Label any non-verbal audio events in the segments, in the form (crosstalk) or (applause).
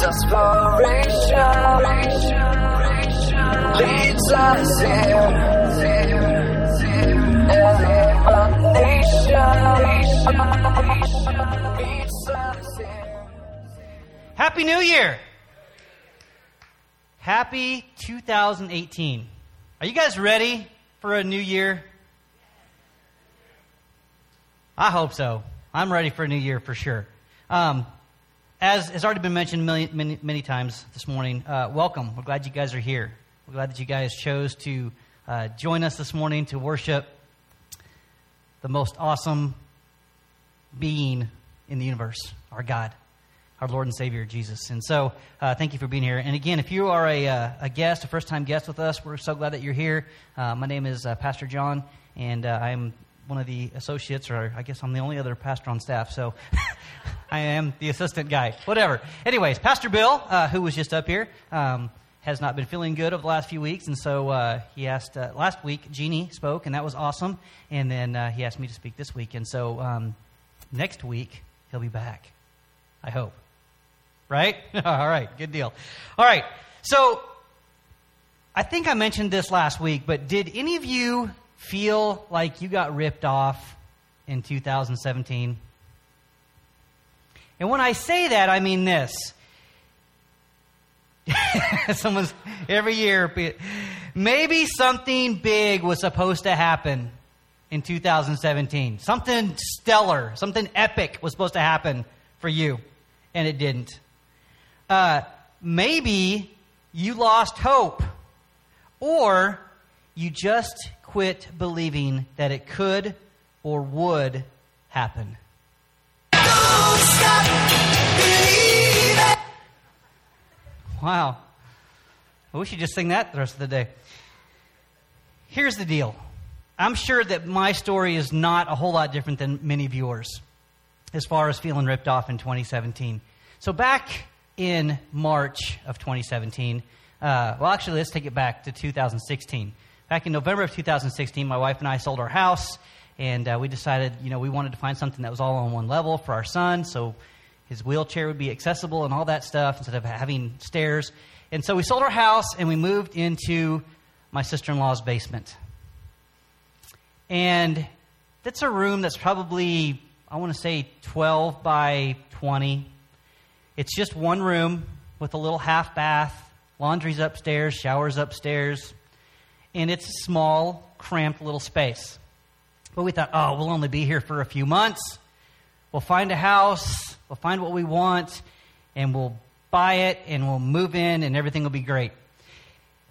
desperation leads us here. Happy New Year! Happy 2018. Are you guys ready for a new year? I hope so. I'm ready for a new year for sure. Um, as has already been mentioned many, many, many times this morning, uh, welcome. We're glad you guys are here. We're glad that you guys chose to uh, join us this morning to worship the most awesome being in the universe, our God, our Lord and Savior, Jesus. And so, uh, thank you for being here. And again, if you are a, uh, a guest, a first time guest with us, we're so glad that you're here. Uh, my name is uh, Pastor John, and I'm one of the associates, or I guess I'm the only other pastor on staff, so (laughs) I am the assistant guy. Whatever. Anyways, Pastor Bill, uh, who was just up here, um, has not been feeling good over the last few weeks, and so uh, he asked uh, last week. Jeannie spoke, and that was awesome. And then uh, he asked me to speak this week, and so um, next week he'll be back. I hope. Right? (laughs) All right. Good deal. All right. So I think I mentioned this last week, but did any of you feel like you got ripped off in 2017? And when I say that, I mean this. (laughs) Someone's every year. Maybe something big was supposed to happen in 2017. Something stellar, something epic was supposed to happen for you, and it didn't. Uh, maybe you lost hope, or you just quit believing that it could or would happen. Wow. Wish you just sing that the rest of the day. Here's the deal. I'm sure that my story is not a whole lot different than many of yours as far as feeling ripped off in 2017. So, back in March of 2017, uh, well, actually, let's take it back to 2016. Back in November of 2016, my wife and I sold our house, and uh, we decided, you know, we wanted to find something that was all on one level for our son, so his wheelchair would be accessible and all that stuff instead of having stairs. And so we sold our house and we moved into my sister in law's basement. And that's a room that's probably, I want to say, 12 by 20. It's just one room with a little half bath, laundry's upstairs, showers upstairs, and it's a small, cramped little space. But we thought, oh, we'll only be here for a few months. We'll find a house, we'll find what we want, and we'll buy it, and we'll move in, and everything will be great.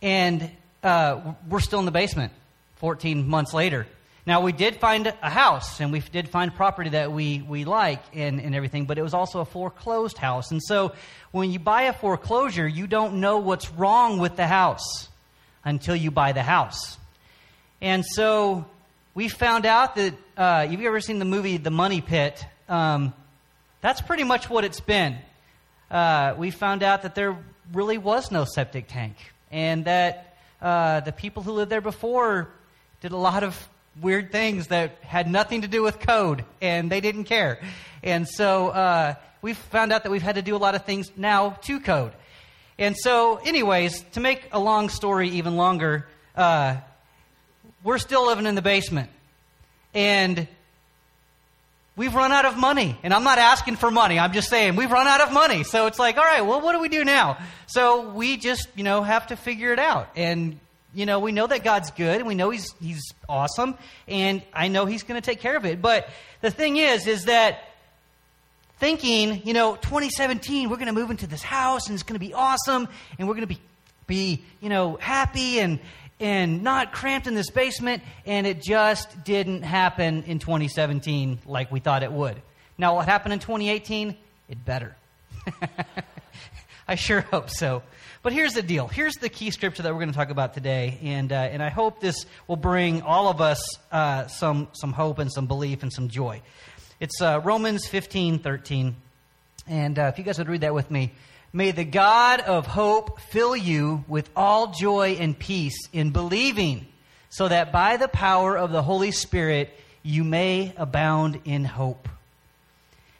And uh, we're still in the basement 14 months later. Now, we did find a house and we did find property that we, we like and, and everything, but it was also a foreclosed house. And so, when you buy a foreclosure, you don't know what's wrong with the house until you buy the house. And so, we found out that, uh, have you ever seen the movie The Money Pit? Um, that's pretty much what it's been. Uh, we found out that there really was no septic tank and that uh, the people who lived there before did a lot of weird things that had nothing to do with code, and they didn't care. And so uh, we've found out that we've had to do a lot of things now to code. And so, anyways, to make a long story even longer, uh, we're still living in the basement. And we've run out of money. And I'm not asking for money. I'm just saying we've run out of money. So it's like, all right, well, what do we do now? So we just, you know, have to figure it out. And you know, we know that God's good and we know He's, he's awesome and I know He's going to take care of it. But the thing is, is that thinking, you know, 2017, we're going to move into this house and it's going to be awesome and we're going to be, be, you know, happy and, and not cramped in this basement. And it just didn't happen in 2017 like we thought it would. Now, what happened in 2018? It better. (laughs) I sure hope so. But here's the deal. Here's the key scripture that we're going to talk about today, and uh, and I hope this will bring all of us uh, some some hope and some belief and some joy. It's uh, Romans fifteen thirteen, and uh, if you guys would read that with me. May the God of hope fill you with all joy and peace in believing, so that by the power of the Holy Spirit you may abound in hope.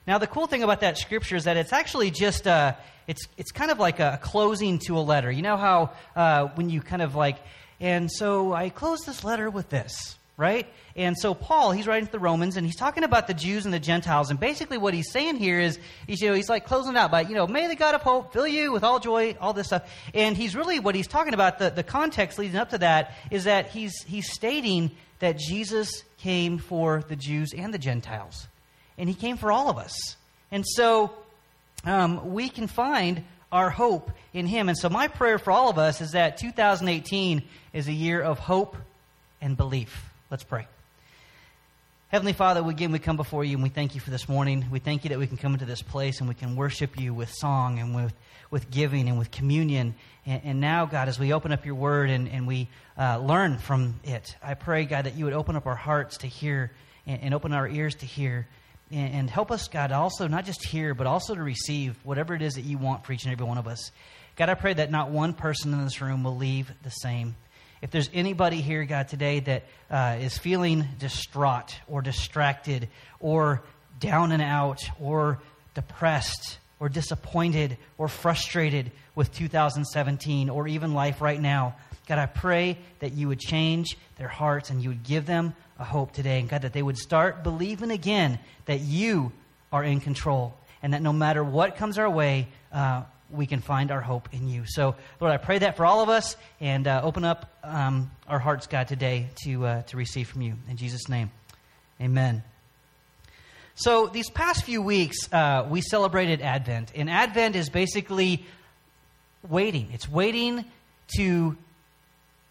Now, the cool thing about that scripture is that it's actually just uh, it's it's kind of like a closing to a letter. You know how uh, when you kind of like, and so I close this letter with this, right? And so Paul, he's writing to the Romans, and he's talking about the Jews and the Gentiles, and basically what he's saying here is, he's, you know, he's like closing out by, you know, may the God of hope fill you with all joy, all this stuff, and he's really what he's talking about. The the context leading up to that is that he's he's stating that Jesus came for the Jews and the Gentiles and he came for all of us. And so um, we can find our hope in him. And so my prayer for all of us is that 2018 is a year of hope and belief. Let's pray. Heavenly Father, again, we come before you and we thank you for this morning. We thank you that we can come into this place and we can worship you with song and with, with giving and with communion. And, and now, God, as we open up your word and, and we uh, learn from it, I pray, God, that you would open up our hearts to hear and, and open our ears to hear and, and help us, God, also not just hear, but also to receive whatever it is that you want for each and every one of us. God, I pray that not one person in this room will leave the same. If there's anybody here, God, today that uh, is feeling distraught or distracted or down and out or depressed or disappointed or frustrated with 2017 or even life right now, God, I pray that you would change their hearts and you would give them a hope today. And God, that they would start believing again that you are in control and that no matter what comes our way, uh, we can find our hope in you. So, Lord, I pray that for all of us and uh, open up um, our hearts, God, today to, uh, to receive from you. In Jesus' name, amen. So, these past few weeks, uh, we celebrated Advent. And Advent is basically waiting, it's waiting to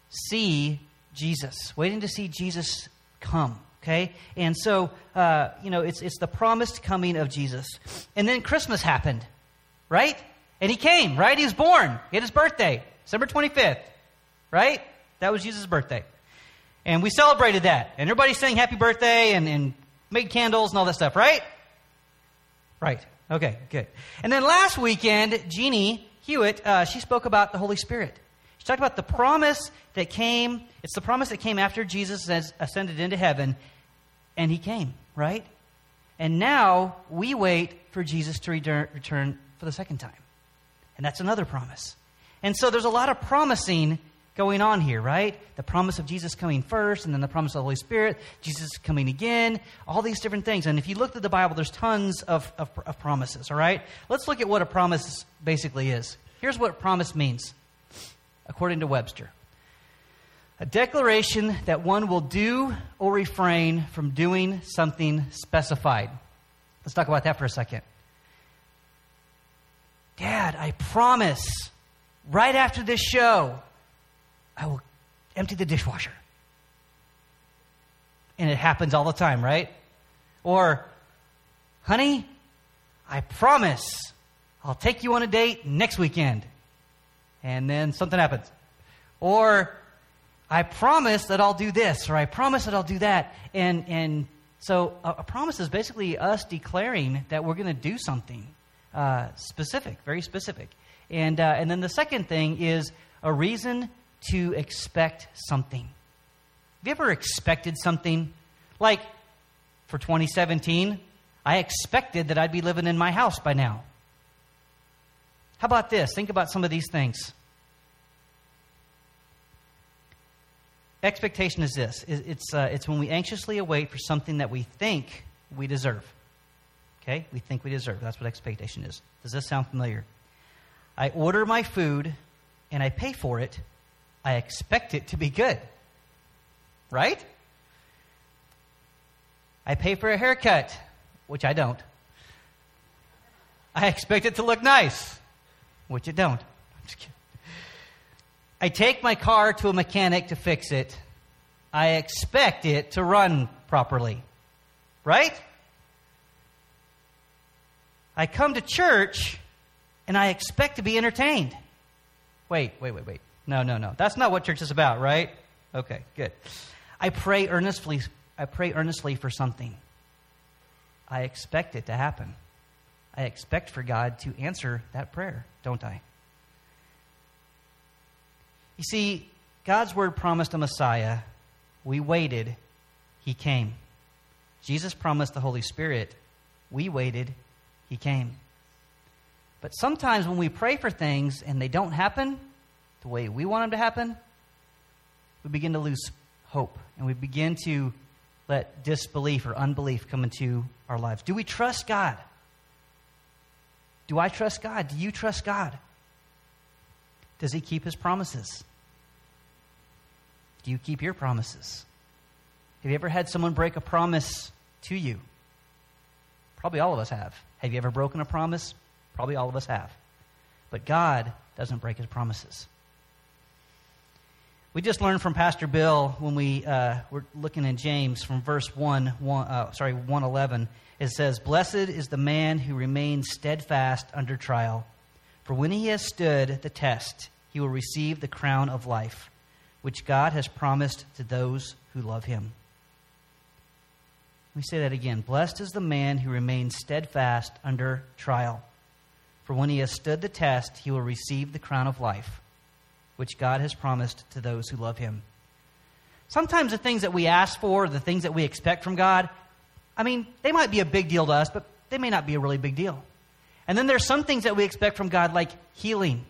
see Jesus, waiting to see Jesus come. Okay? And so, uh, you know, it's, it's the promised coming of Jesus. And then Christmas happened, right? And he came, right? He was born. He had his birthday, December 25th, right? That was Jesus' birthday. And we celebrated that. And everybody sang happy birthday and, and made candles and all that stuff, right? Right. Okay, good. And then last weekend, Jeannie Hewitt, uh, she spoke about the Holy Spirit. She talked about the promise that came. It's the promise that came after Jesus has ascended into heaven, and he came, right? And now we wait for Jesus to return for the second time. And that's another promise. And so there's a lot of promising going on here, right? The promise of Jesus coming first, and then the promise of the Holy Spirit, Jesus coming again, all these different things. And if you look at the Bible, there's tons of, of, of promises, all right? Let's look at what a promise basically is. Here's what promise means, according to Webster a declaration that one will do or refrain from doing something specified. Let's talk about that for a second. Dad, I promise right after this show, I will empty the dishwasher. And it happens all the time, right? Or, honey, I promise I'll take you on a date next weekend. And then something happens. Or, I promise that I'll do this, or I promise that I'll do that. And, and so a, a promise is basically us declaring that we're going to do something uh, specific, very specific. And, uh, and then the second thing is a reason to expect something. Have you ever expected something? Like for 2017, I expected that I'd be living in my house by now. How about this? Think about some of these things. Expectation is this it's, uh, it's when we anxiously await for something that we think we deserve. Okay? We think we deserve. That's what expectation is. Does this sound familiar? I order my food and I pay for it. I expect it to be good. Right? I pay for a haircut, which I don't. I expect it to look nice, which it don't. I take my car to a mechanic to fix it. I expect it to run properly. Right? I come to church and I expect to be entertained. Wait, wait, wait, wait. No, no, no. That's not what church is about, right? Okay, good. I pray earnestly I pray earnestly for something. I expect it to happen. I expect for God to answer that prayer, don't I? You see, God's word promised a Messiah. We waited, he came. Jesus promised the Holy Spirit. We waited, he came. But sometimes when we pray for things and they don't happen the way we want them to happen, we begin to lose hope and we begin to let disbelief or unbelief come into our lives. Do we trust God? Do I trust God? Do you trust God? Does He keep His promises? Do you keep your promises? Have you ever had someone break a promise to you? Probably all of us have. Have you ever broken a promise? Probably all of us have. But God doesn't break His promises. We just learned from Pastor Bill when we uh, were looking in James from verse 1, 1 uh, sorry, 111. It says, Blessed is the man who remains steadfast under trial, for when he has stood the test, he will receive the crown of life, which God has promised to those who love him. Let me say that again. Blessed is the man who remains steadfast under trial, for when he has stood the test, he will receive the crown of life which God has promised to those who love him. Sometimes the things that we ask for, the things that we expect from God, I mean, they might be a big deal to us, but they may not be a really big deal. And then there's some things that we expect from God, like healing,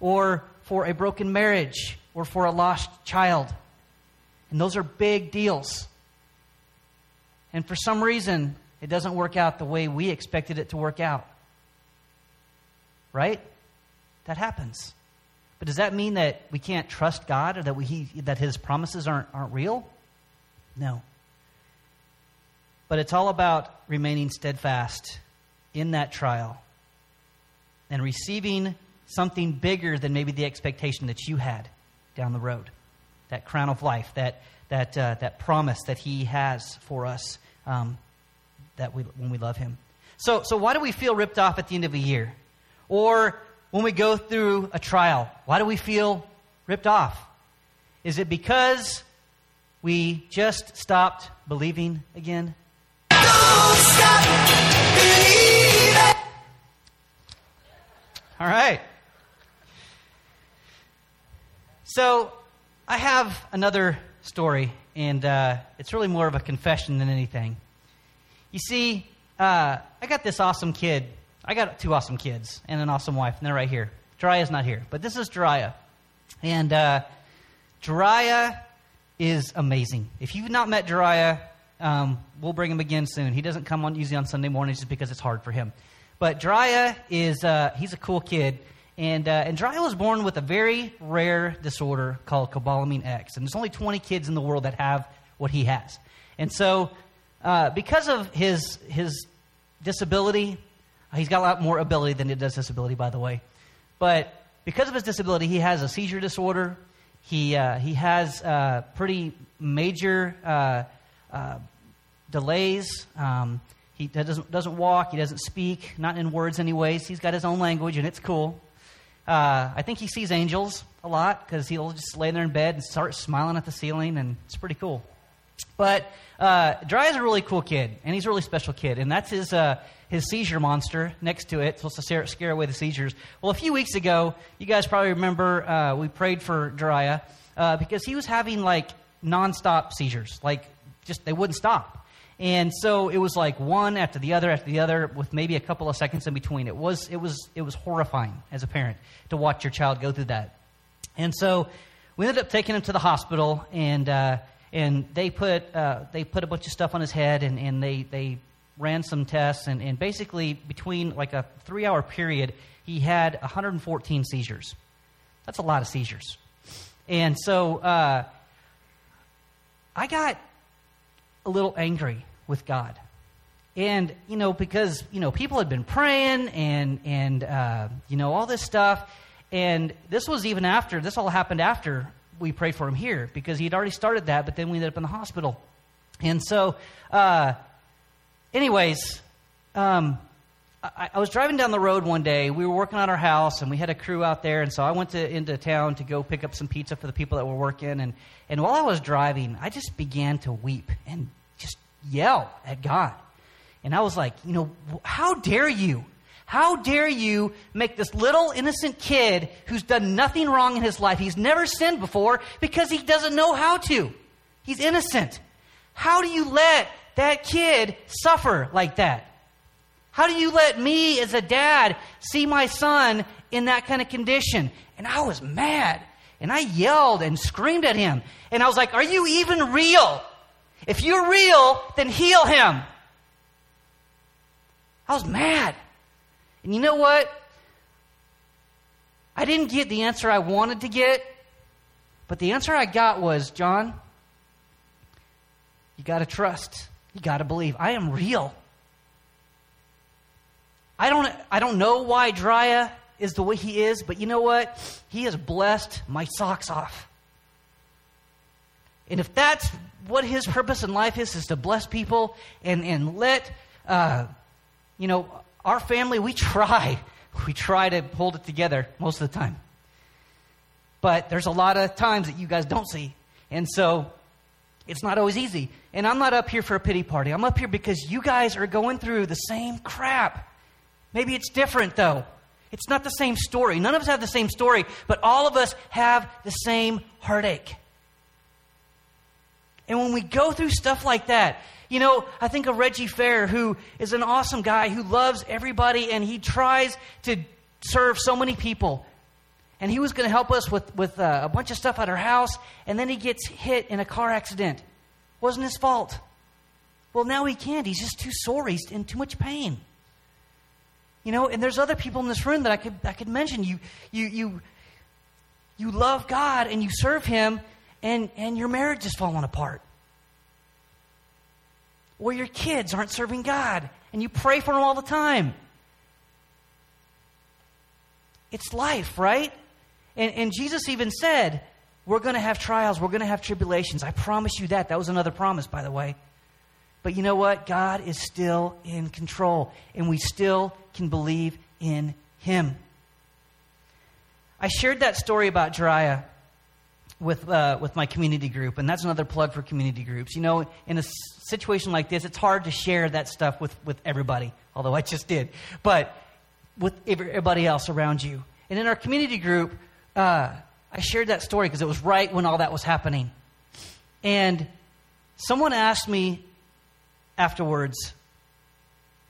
or for a broken marriage, or for a lost child. And those are big deals. And for some reason, it doesn't work out the way we expected it to work out. Right? That happens. But does that mean that we can't trust God or that, we, he, that His promises aren't, aren't real? No. But it's all about remaining steadfast in that trial and receiving something bigger than maybe the expectation that you had down the road. That crown of life, that, that, uh, that promise that He has for us um, that we, when we love Him. So, so, why do we feel ripped off at the end of a year? Or when we go through a trial? Why do we feel ripped off? Is it because we just stopped believing again? Don't stop believing. All right. So, I have another story, and uh, it's really more of a confession than anything. You see, uh, I got this awesome kid I got two awesome kids and an awesome wife, and they're right here. Jariah's not here, but this is Jariah. And uh, Jariah is amazing. If you've not met Jariah, um, we'll bring him again soon. He doesn't come on usually on Sunday mornings just because it's hard for him. But Jariah is uh, he's a cool kid, and uh, and was born with a very rare disorder called cobalamin X, and there's only 20 kids in the world that have what he has. And so, uh, because of his his disability, He's got a lot more ability than he does disability, by the way. But because of his disability, he has a seizure disorder. He, uh, he has uh, pretty major uh, uh delays. Um, he doesn't, doesn't walk. He doesn't speak, not in words, anyways. He's got his own language, and it's cool. Uh, I think he sees angels a lot because he'll just lay there in bed and start smiling at the ceiling, and it's pretty cool. But uh, Dry is a really cool kid, and he's a really special kid, and that's his uh, his seizure monster next to it, supposed to scare, away the seizures. Well, a few weeks ago, you guys probably remember uh, we prayed for Jariah uh, because he was having like nonstop seizures, like just they wouldn't stop. And so it was like one after the other after the other, with maybe a couple of seconds in between. It was it was it was horrifying as a parent to watch your child go through that. And so we ended up taking him to the hospital, and uh, and they put uh, they put a bunch of stuff on his head, and, and they they ran some tests, and, and basically between like a three hour period, he had 114 seizures. That's a lot of seizures. And so uh, I got a little angry with God. And, you know, because, you know, people had been praying and, and uh, you know, all this stuff. And this was even after, this all happened after we prayed for him here because he'd already started that, but then we ended up in the hospital. And so, uh, anyways, um, I, I, was driving down the road one day. We were working on our house, and we had a crew out there. And so I went to into town to go pick up some pizza for the people that were working. And and while I was driving, I just began to weep and just yell at God. And I was like, you know, how dare you? How dare you make this little innocent kid who's done nothing wrong in his life? He's never sinned before because he doesn't know how to. He's innocent. How do you let that kid suffer like that? How do you let me, as a dad, see my son in that kind of condition? And I was mad. And I yelled and screamed at him. And I was like, Are you even real? If you're real, then heal him. I was mad. And you know what? I didn't get the answer I wanted to get, but the answer I got was John, you got to trust. You got to believe. I am real. I don't, I don't know why Drya is the way he is, but you know what? He has blessed my socks off. And if that's what his purpose in life is, is to bless people and, and let, uh, you know, our family, we try. (laughs) We try to hold it together most of the time. But there's a lot of times that you guys don't see. And so it's not always easy. And I'm not up here for a pity party. I'm up here because you guys are going through the same crap. Maybe it's different, though. It's not the same story. None of us have the same story, but all of us have the same heartache. And when we go through stuff like that, you know, I think of Reggie Fair, who is an awesome guy who loves everybody and he tries to serve so many people. And he was going to help us with, with uh, a bunch of stuff at our house, and then he gets hit in a car accident. Wasn't his fault. Well, now he can't. He's just too sore. He's in too much pain. You know, and there's other people in this room that I could, I could mention. You, you, you, you love God and you serve Him, and, and your marriage is falling apart. Or your kids aren't serving God and you pray for them all the time. It's life, right? And, and Jesus even said, We're going to have trials, we're going to have tribulations. I promise you that. That was another promise, by the way. But you know what? God is still in control, and we still can believe in Him. I shared that story about Drya with, uh, with my community group, and that's another plug for community groups. You know, in a situation like this, it's hard to share that stuff with, with everybody, although I just did, but with everybody else around you. And in our community group, uh, I shared that story because it was right when all that was happening. And someone asked me afterwards,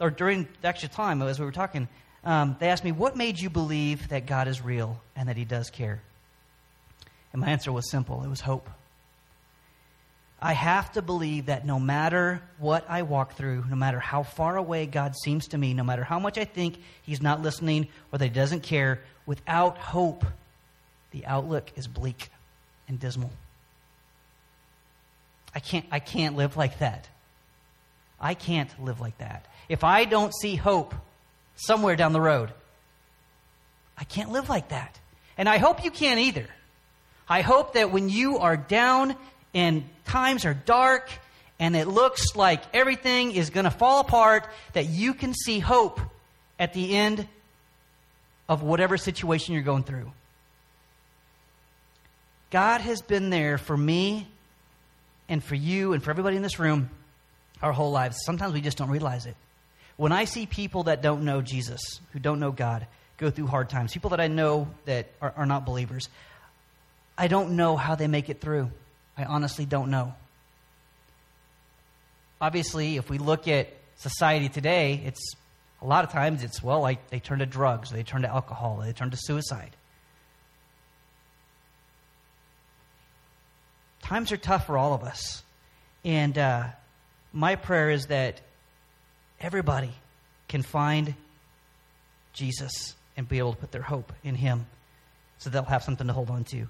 or during the extra time as we were talking, um, they asked me, What made you believe that God is real and that He does care? And my answer was simple it was hope. I have to believe that no matter what I walk through, no matter how far away God seems to me, no matter how much I think He's not listening or that He doesn't care, without hope, the outlook is bleak and dismal. I can't, I can't live like that. I can't live like that. If I don't see hope somewhere down the road, I can't live like that. And I hope you can't either. I hope that when you are down and times are dark and it looks like everything is going to fall apart, that you can see hope at the end of whatever situation you're going through. God has been there for me and for you and for everybody in this room our whole lives. Sometimes we just don't realize it. When I see people that don't know Jesus, who don't know God, go through hard times, people that I know that are, are not believers, I don't know how they make it through. I honestly don't know. Obviously, if we look at society today, it's a lot of times it's, well, like they turn to drugs, they turn to alcohol, they turn to suicide. Times are tough for all of us. And uh, my prayer is that everybody can find Jesus and be able to put their hope in Him so they'll have something to hold on to.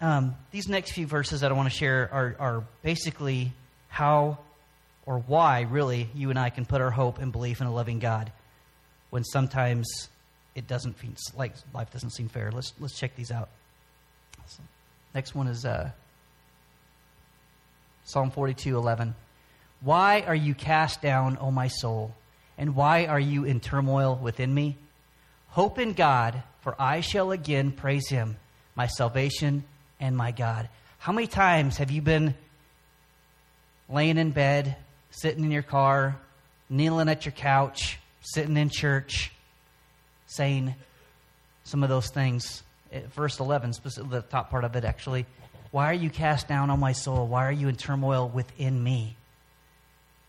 Um, these next few verses that I want to share are, are basically how or why, really, you and I can put our hope and belief in a loving God when sometimes it doesn't feel like life doesn't seem fair. Let's, let's check these out. So, next one is uh, Psalm 42 11. Why are you cast down, O my soul? And why are you in turmoil within me? Hope in God, for I shall again praise him, my salvation and my God. How many times have you been laying in bed, sitting in your car, kneeling at your couch, sitting in church, saying some of those things? Eh, verse 11, specifically the top part of it, actually. Why are you cast down on my soul? Why are you in turmoil within me?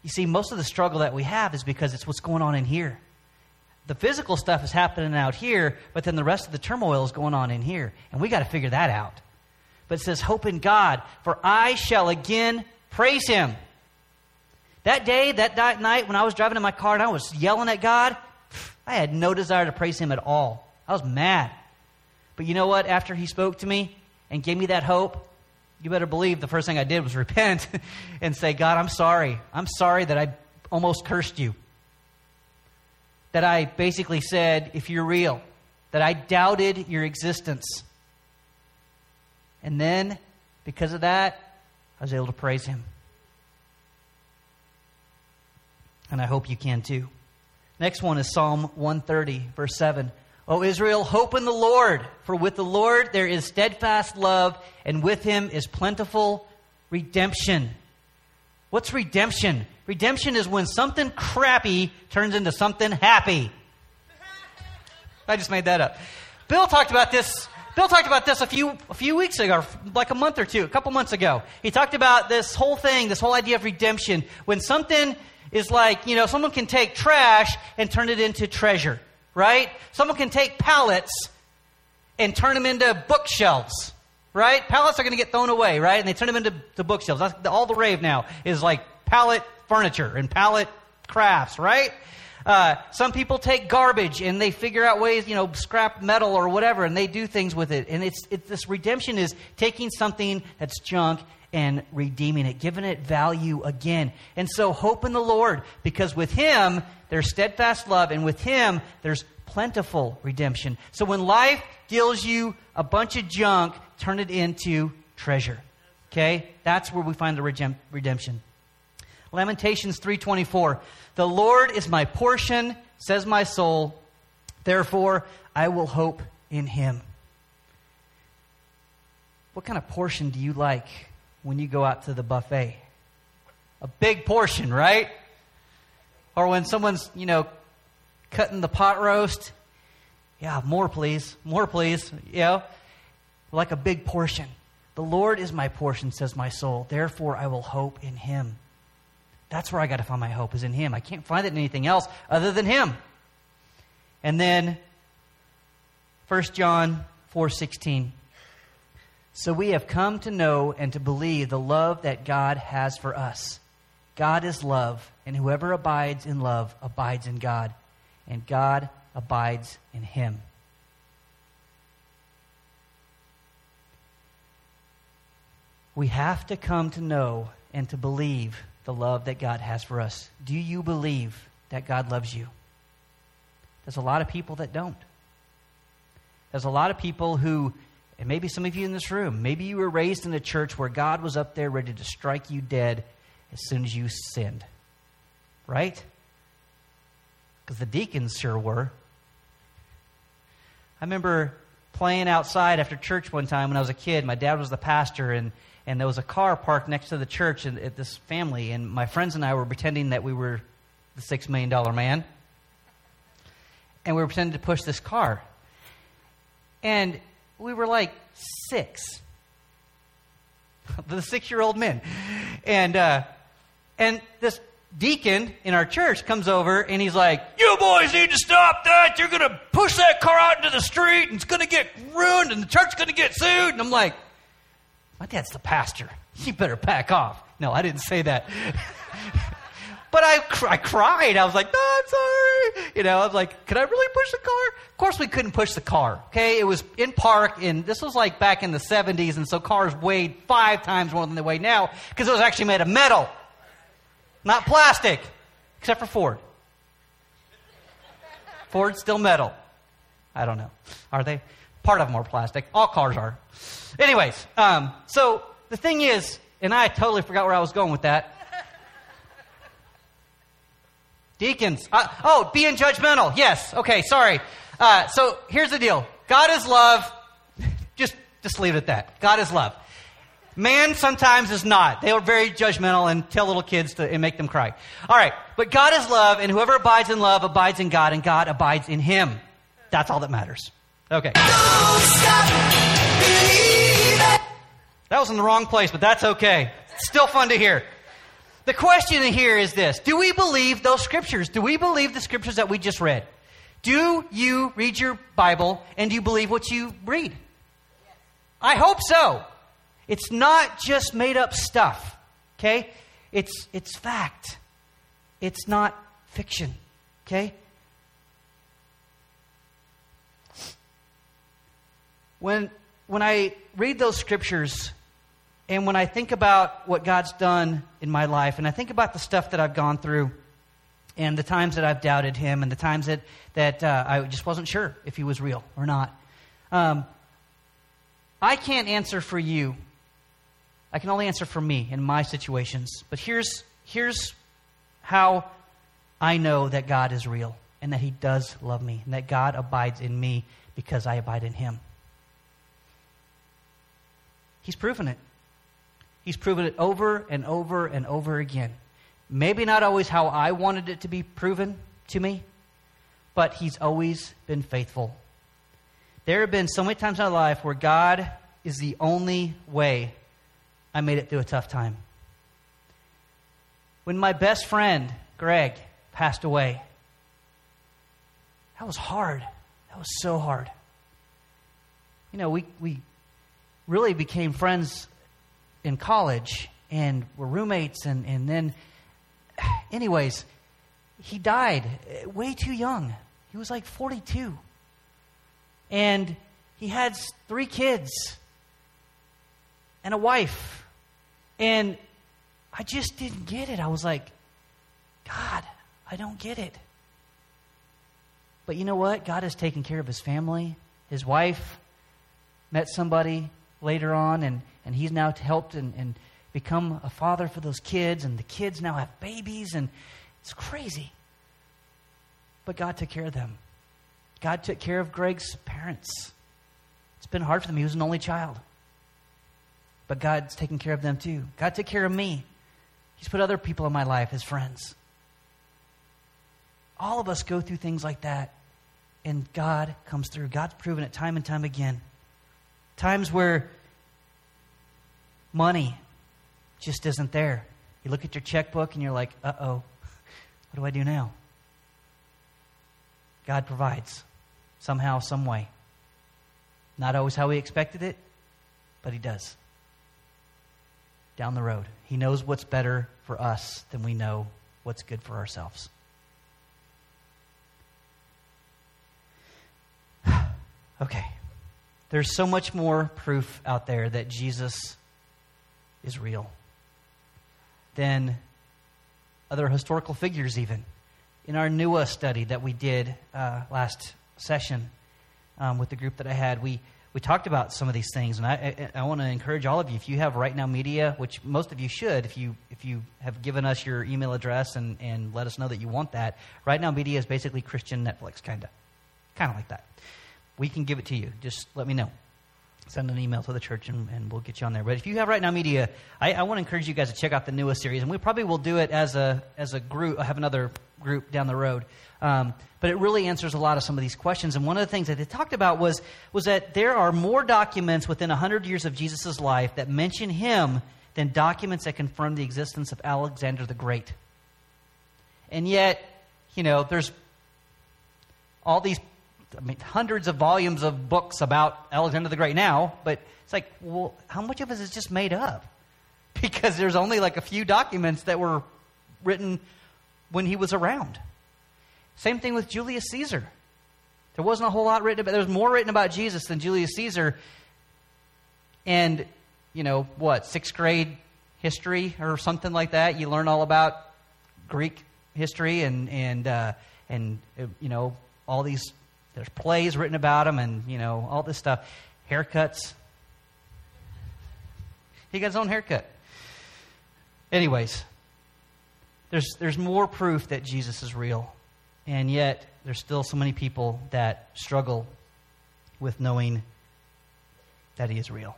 You see, most of the struggle that we have is because it's what's going on in here. The physical stuff is happening out here, but then the rest of the turmoil is going on in here. And we got to figure that out. But it says, Hope in God, for I shall again praise him. That day, that night, when I was driving in my car and I was yelling at God, I had no desire to praise him at all. I was mad. But you know what? After he spoke to me and gave me that hope, you better believe the first thing I did was (laughs) repent and say, God, I'm sorry. I'm sorry that I almost cursed you. That I basically said, if you're real, that I doubted your existence. And then, because of that, I was able to praise him. And I hope you can too. Next one is Psalm 130, verse 7. O Israel, hope in the Lord, for with the Lord there is steadfast love, and with him is plentiful redemption. What's redemption? Redemption is when something crappy turns into something happy. I just made that up. Bill talked about this. Bill talked about this a few a few weeks ago, like a month or two, a couple months ago. He talked about this whole thing, this whole idea of redemption. When something is like, you know, someone can take trash and turn it into treasure right? Someone can take pallets and turn them into bookshelves, right? Pallets are going to get thrown away, right? And they turn them into the bookshelves. That's all the rave now is like pallet furniture and pallet crafts, right? Uh, some people take garbage and they figure out ways, you know, scrap metal or whatever, and they do things with it. And it's, it's this redemption is taking something that's junk and redeeming it, giving it value again. And so hope in the Lord, because with Him there's steadfast love, and with Him there's plentiful redemption. So when life deals you a bunch of junk, turn it into treasure. Okay? That's where we find the redemption. Lamentations 3:24. The Lord is my portion, says my soul. Therefore, I will hope in him. What kind of portion do you like when you go out to the buffet? A big portion, right? Or when someone's, you know, cutting the pot roast, yeah, more please, more please, you know, like a big portion. The Lord is my portion, says my soul. Therefore, I will hope in him. That's where I got to find my hope, is in him. I can't find it in anything else other than him. And then 1 John 4:16 so we have come to know and to believe the love that God has for us. God is love, and whoever abides in love abides in God, and God abides in him. We have to come to know and to believe the love that God has for us. Do you believe that God loves you? There's a lot of people that don't. There's a lot of people who and maybe some of you in this room, maybe you were raised in a church where God was up there ready to strike you dead as soon as you sinned. Right? Because the deacons sure were. I remember playing outside after church one time when I was a kid. My dad was the pastor, and, and there was a car parked next to the church and, at this family, and my friends and I were pretending that we were the $6 million man. And we were pretending to push this car. And we were like six, (laughs) the six year old men. And, uh, and this deacon in our church comes over and he's like, You boys need to stop that. You're going to push that car out into the street and it's going to get ruined and the church's going to get sued. And I'm like, My dad's the pastor. You better back off. No, I didn't say that. (laughs) But I, I cried. I was like, no, I'm sorry. You know, I was like, could I really push the car? Of course we couldn't push the car. Okay. It was in park and this was like back in the 70s. And so cars weighed five times more than they weigh now because it was actually made of metal, not plastic, except for Ford. Ford's still metal. I don't know. Are they? Part of them are plastic. All cars are. Anyways, um, so the thing is, and I totally forgot where I was going with that. Deacons. Uh, oh, being judgmental. Yes. Okay. Sorry. Uh, so here's the deal. God is love. (laughs) Just, just leave it at that. God is love. Man sometimes is not. They are very judgmental and tell little kids to and make them cry. All right. But God is love, and whoever abides in love abides in God, and God abides in him. That's all that matters. Okay. That was in the wrong place, but that's okay. It's still fun to hear. The question here is this Do we believe those scriptures? Do we believe the scriptures that we just read? Do you read your Bible and do you believe what you read? I hope so. It's not just made up stuff, okay? It's, it's fact. It's not fiction, okay? When, when I read those scriptures and when I think about what God's done in my life and I think about the stuff that I've gone through and the times that I've doubted Him and the times that, that uh, I just wasn't sure if He was real or not, um, I can't answer for you. I can only answer for me in my situations. But here's, here's how I know that God is real and that He does love me and that God abides in me because I abide in Him. He's proven it. He's proven it over and over and over again. Maybe not always how I wanted it to be proven to me, but He's always been faithful. There have been so many times in my life where God is the only way I made it through a tough time. When my best friend, Greg, passed away, that was hard. That was so hard. You know, we, we really became friends in college and were roommates, and, and then, (sighs) anyways, he died uh, way too young. He was like 42. And he had three kids and a wife. And I just didn't get it. I was like, God, I don't get it. But you know what? God has taken care of his family. His wife met somebody later on, and, and he's now helped and, and become a father for those kids, and the kids now have babies, and it's crazy. But God took care of them. God took care of Greg's parents. It's been hard for them. He was an only child. But God's taken care of them too. God took care of me. He's put other people in my life as friends. All of us go through things like that, and God comes through. God's proven it time and time again. Times where money just isn't there. You look at your checkbook and you're like, uh oh, what do I do now? God provides somehow, some way. Not always how we expected it, but He does. Down the road. He knows what's better for us than we know what's good for ourselves. (sighs) okay. There's so much more proof out there that Jesus is real than other historical figures, even. In our NUA study that we did uh, last session um, with the group that I had, we, we talked about some of these things. And I, I, I want to encourage all of you, if you have Right Now Media, which most of you should, if you, if you have given us your email address and, and let us know that you want that, Right Now Media is basically Christian Netflix, kind of. Kind of like that. We can give it to you. Just let me know send an email to the church and, and, we'll get you on there. But if you have Right Now Media, I, I want to encourage you guys to check out the newest series, and we probably will do it as a as a group. I have another group down the road, um, but it really answers a lot of some of these questions. And one of the things that they talked about was was that there are more documents within hundred years of Jesus' life that mention him than documents that confirm the existence of Alexander the Great. And yet, you know, there's all these I mean, hundreds of volumes of books about Alexander the Great now, but it's like, well, how much of it is just made up? (laughs) Because there's only like a few documents that were written when he was around. Same thing with Julius Caesar. There wasn't a whole lot written about. There was more written about Jesus than Julius Caesar. And you know what? Sixth grade history or something like that. You learn all about Greek history and and uh, and uh, you know all these there's plays written about him and, you know, all this stuff. Haircuts. He got his own haircut. Anyways, there's, there's more proof that Jesus is real. And yet, there's still so many people that struggle with knowing that he is real.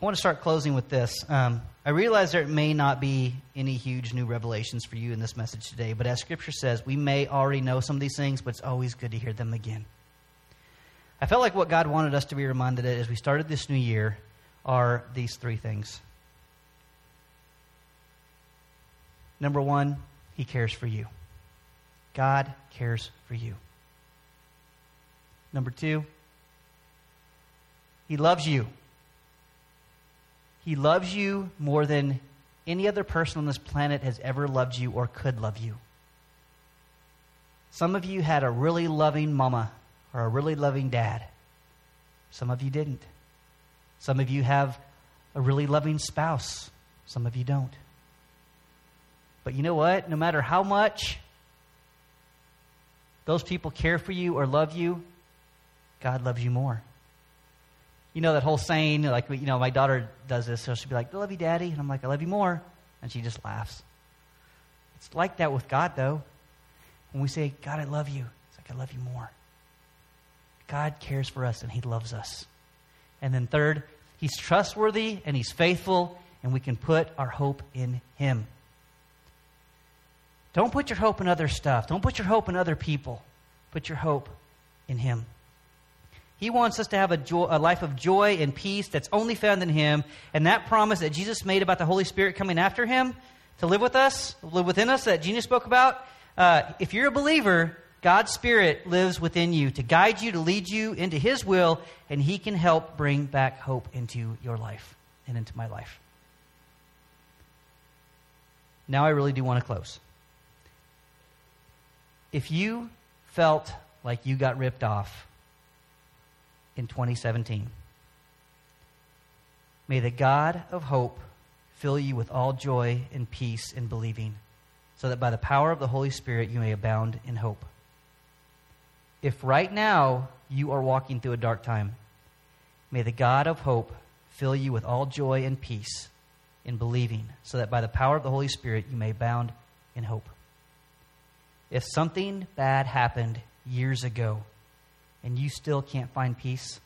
I want to start closing with this. Um, I realize there may not be any huge new revelations for you in this message today, but as Scripture says, we may already know some of these things, but it's always good to hear them again. I felt like what God wanted us to be reminded of as we started this new year are these three things Number one, He cares for you. God cares for you. Number two, He loves you. He loves you more than any other person on this planet has ever loved you or could love you. Some of you had a really loving mama or a really loving dad. Some of you didn't. Some of you have a really loving spouse. Some of you don't. But you know what? No matter how much those people care for you or love you, God loves you more. You know that whole saying, like, you know, my daughter does this, so she'll be like, I love you, Daddy. And I'm like, I love you more. And she just laughs. It's like that with God, though. When we say, God, I love you, it's like, I love you more. God cares for us and He loves us. And then, third, He's trustworthy and He's faithful, and we can put our hope in Him. Don't put your hope in other stuff. Don't put your hope in other people. Put your hope in Him. He wants us to have a, joy, a, life of joy and peace that's only found in Him. And that promise that Jesus made about the Holy Spirit coming after Him to live with us, live within us, that Gina spoke about, uh, if you're a believer, God's Spirit lives within you to guide you, to lead you into His will, and He can help bring back hope into your life and into my life. Now, I really do want to close. If you felt like you got ripped off in 2017, may the God of hope fill you with all joy and peace in believing, so that by the power of the Holy Spirit you may abound in hope. If right now you are walking through a dark time, may the God of hope fill you with all joy and peace in believing, so that by the power of the Holy Spirit you may abound in hope. If something bad happened years ago and you still can't find peace,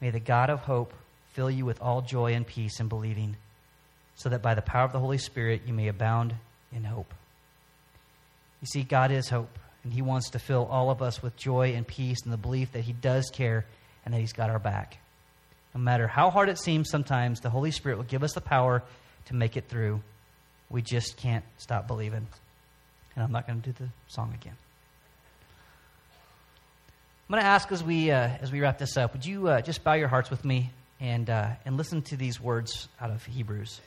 may the God of hope fill you with all joy and peace in believing, so that by the power of the Holy Spirit you may abound in hope. You see, God is hope, and He wants to fill all of us with joy and peace and the belief that He does care and that He's got our back. No matter how hard it seems sometimes, the Holy Spirit will give us the power to make it through. We just can't stop believing. And I'm not going to do the song again. I'm going to ask as we, uh, as we wrap this up, would you uh, just bow your hearts with me and, uh, and listen to these words out of Hebrews?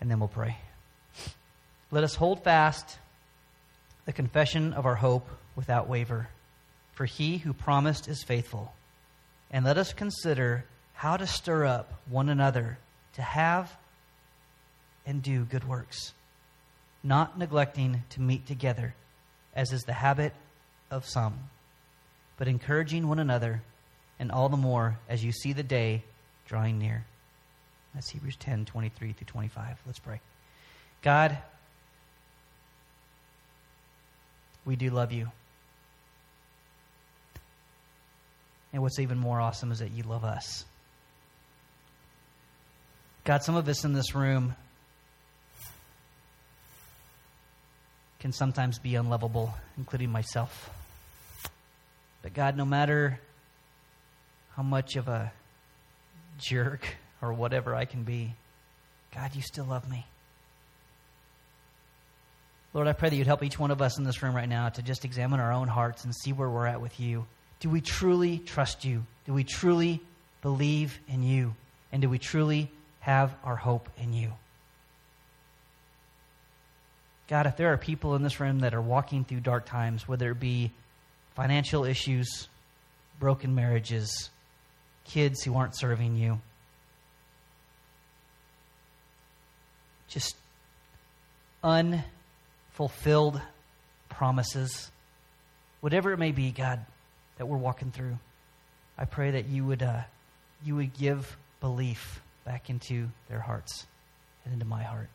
And then we'll pray. Let us hold fast the confession of our hope without waver, for he who promised is faithful. And let us consider how to stir up one another to have and do good works not neglecting to meet together, as is the habit of some, but encouraging one another, and all the more as you see the day drawing near. That's Hebrews 10 23 through 25. Let's pray. God, we do love you. And what's even more awesome is that you love us. God, some of us in this room can sometimes be unlovable, including myself. But God, no matter how much of a jerk or whatever I can be, God, you still love me. Lord, I pray that you'd help each one of us in this room right now to just examine our own hearts and see where we're at with you. Do we truly trust you? Do we truly believe in you? And do we truly have our hope in you? God, if there are people in this room that are walking through dark times, whether it be financial issues, broken marriages, kids who aren't serving you, just unfulfilled promises, whatever it may be, God, that we're walking through, I pray that you would, uh, you would give belief back into their hearts and into my heart.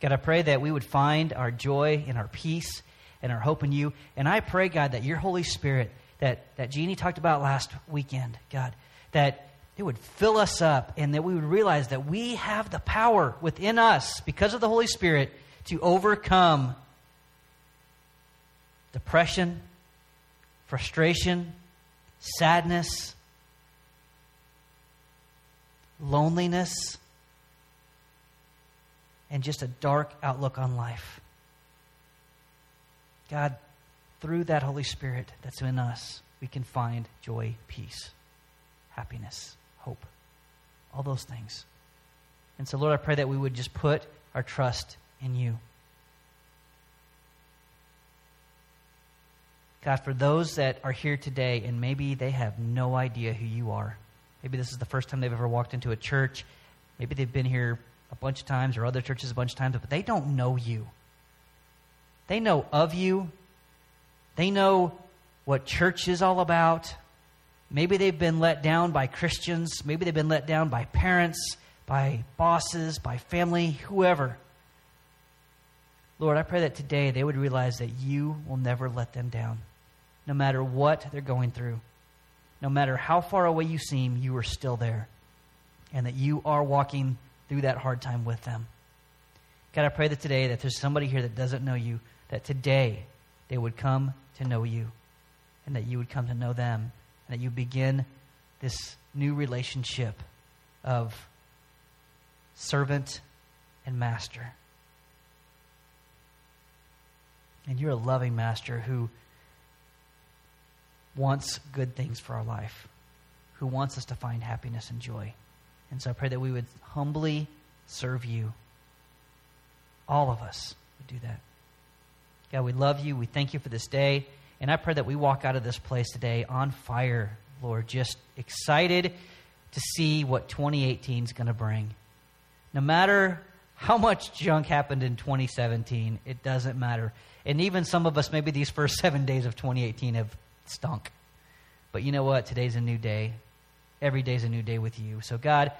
God, I pray that we would find our joy and our peace and hope in you. And I pray, God, that your Holy Spirit, that, that Jeannie talked about last weekend, God, that it would fill us up and that we would realize that we have the power within us because of the Holy Spirit to overcome depression, frustration, sadness, loneliness, and just a dark outlook on life. God, through that Holy Spirit that's in us, we can find joy, peace, happiness, hope, all those things. And so, Lord, I pray that we would just put our trust in you. God, for those that are here today and maybe they have no idea who you are, maybe this is the first time they've ever walked into a church, maybe they've been here a bunch of times or other churches a bunch of times, but they don't know you. They know of you, they know what church is all about. Maybe they've been let down by Christians, maybe they've been let down by parents, by bosses, by family, whoever. Lord, I pray that today they would realize that you will never let them down no matter what they're going through. No matter how far away you seem, you are still there. And that you are walking through that hard time with them. God, I pray that today that there's somebody here that doesn't know you, that today they would come to know you, and that you would come to know them, and that you begin this new relationship of servant and master. And you're a loving master who wants good things for our life, who wants us to find happiness and joy. And so I pray that we would humbly serve you. All of us would do that. God, we love you. We thank you for this day. And I pray that we walk out of this place today on fire, Lord, just excited to see what 2018 is going to bring. No matter how much junk happened in 2017, it doesn't matter. And even some of us, maybe these first seven days of 2018 have stunk. But you know what? Today's a new day. Every day's a new day with you. So, God,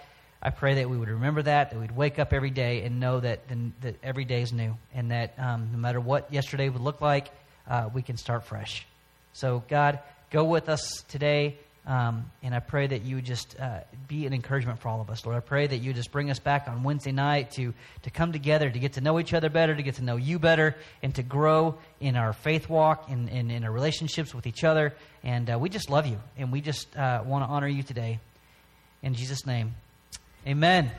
I pray that we would remember that, that we'd wake up every day and know that, that every day is new, and that um, no matter what yesterday would look like, uh, we can start fresh. So, God, go with us today. Um, and I pray that you would just uh, be an encouragement for all of us, Lord. I pray that you would just bring us back on Wednesday night to, to come together, to get to know each other better, to get to know you better, and to grow in our faith walk and in, in, in, our relationships with each other. And uh, we just love you, and we just uh, want to honor you today. In Jesus' name, amen.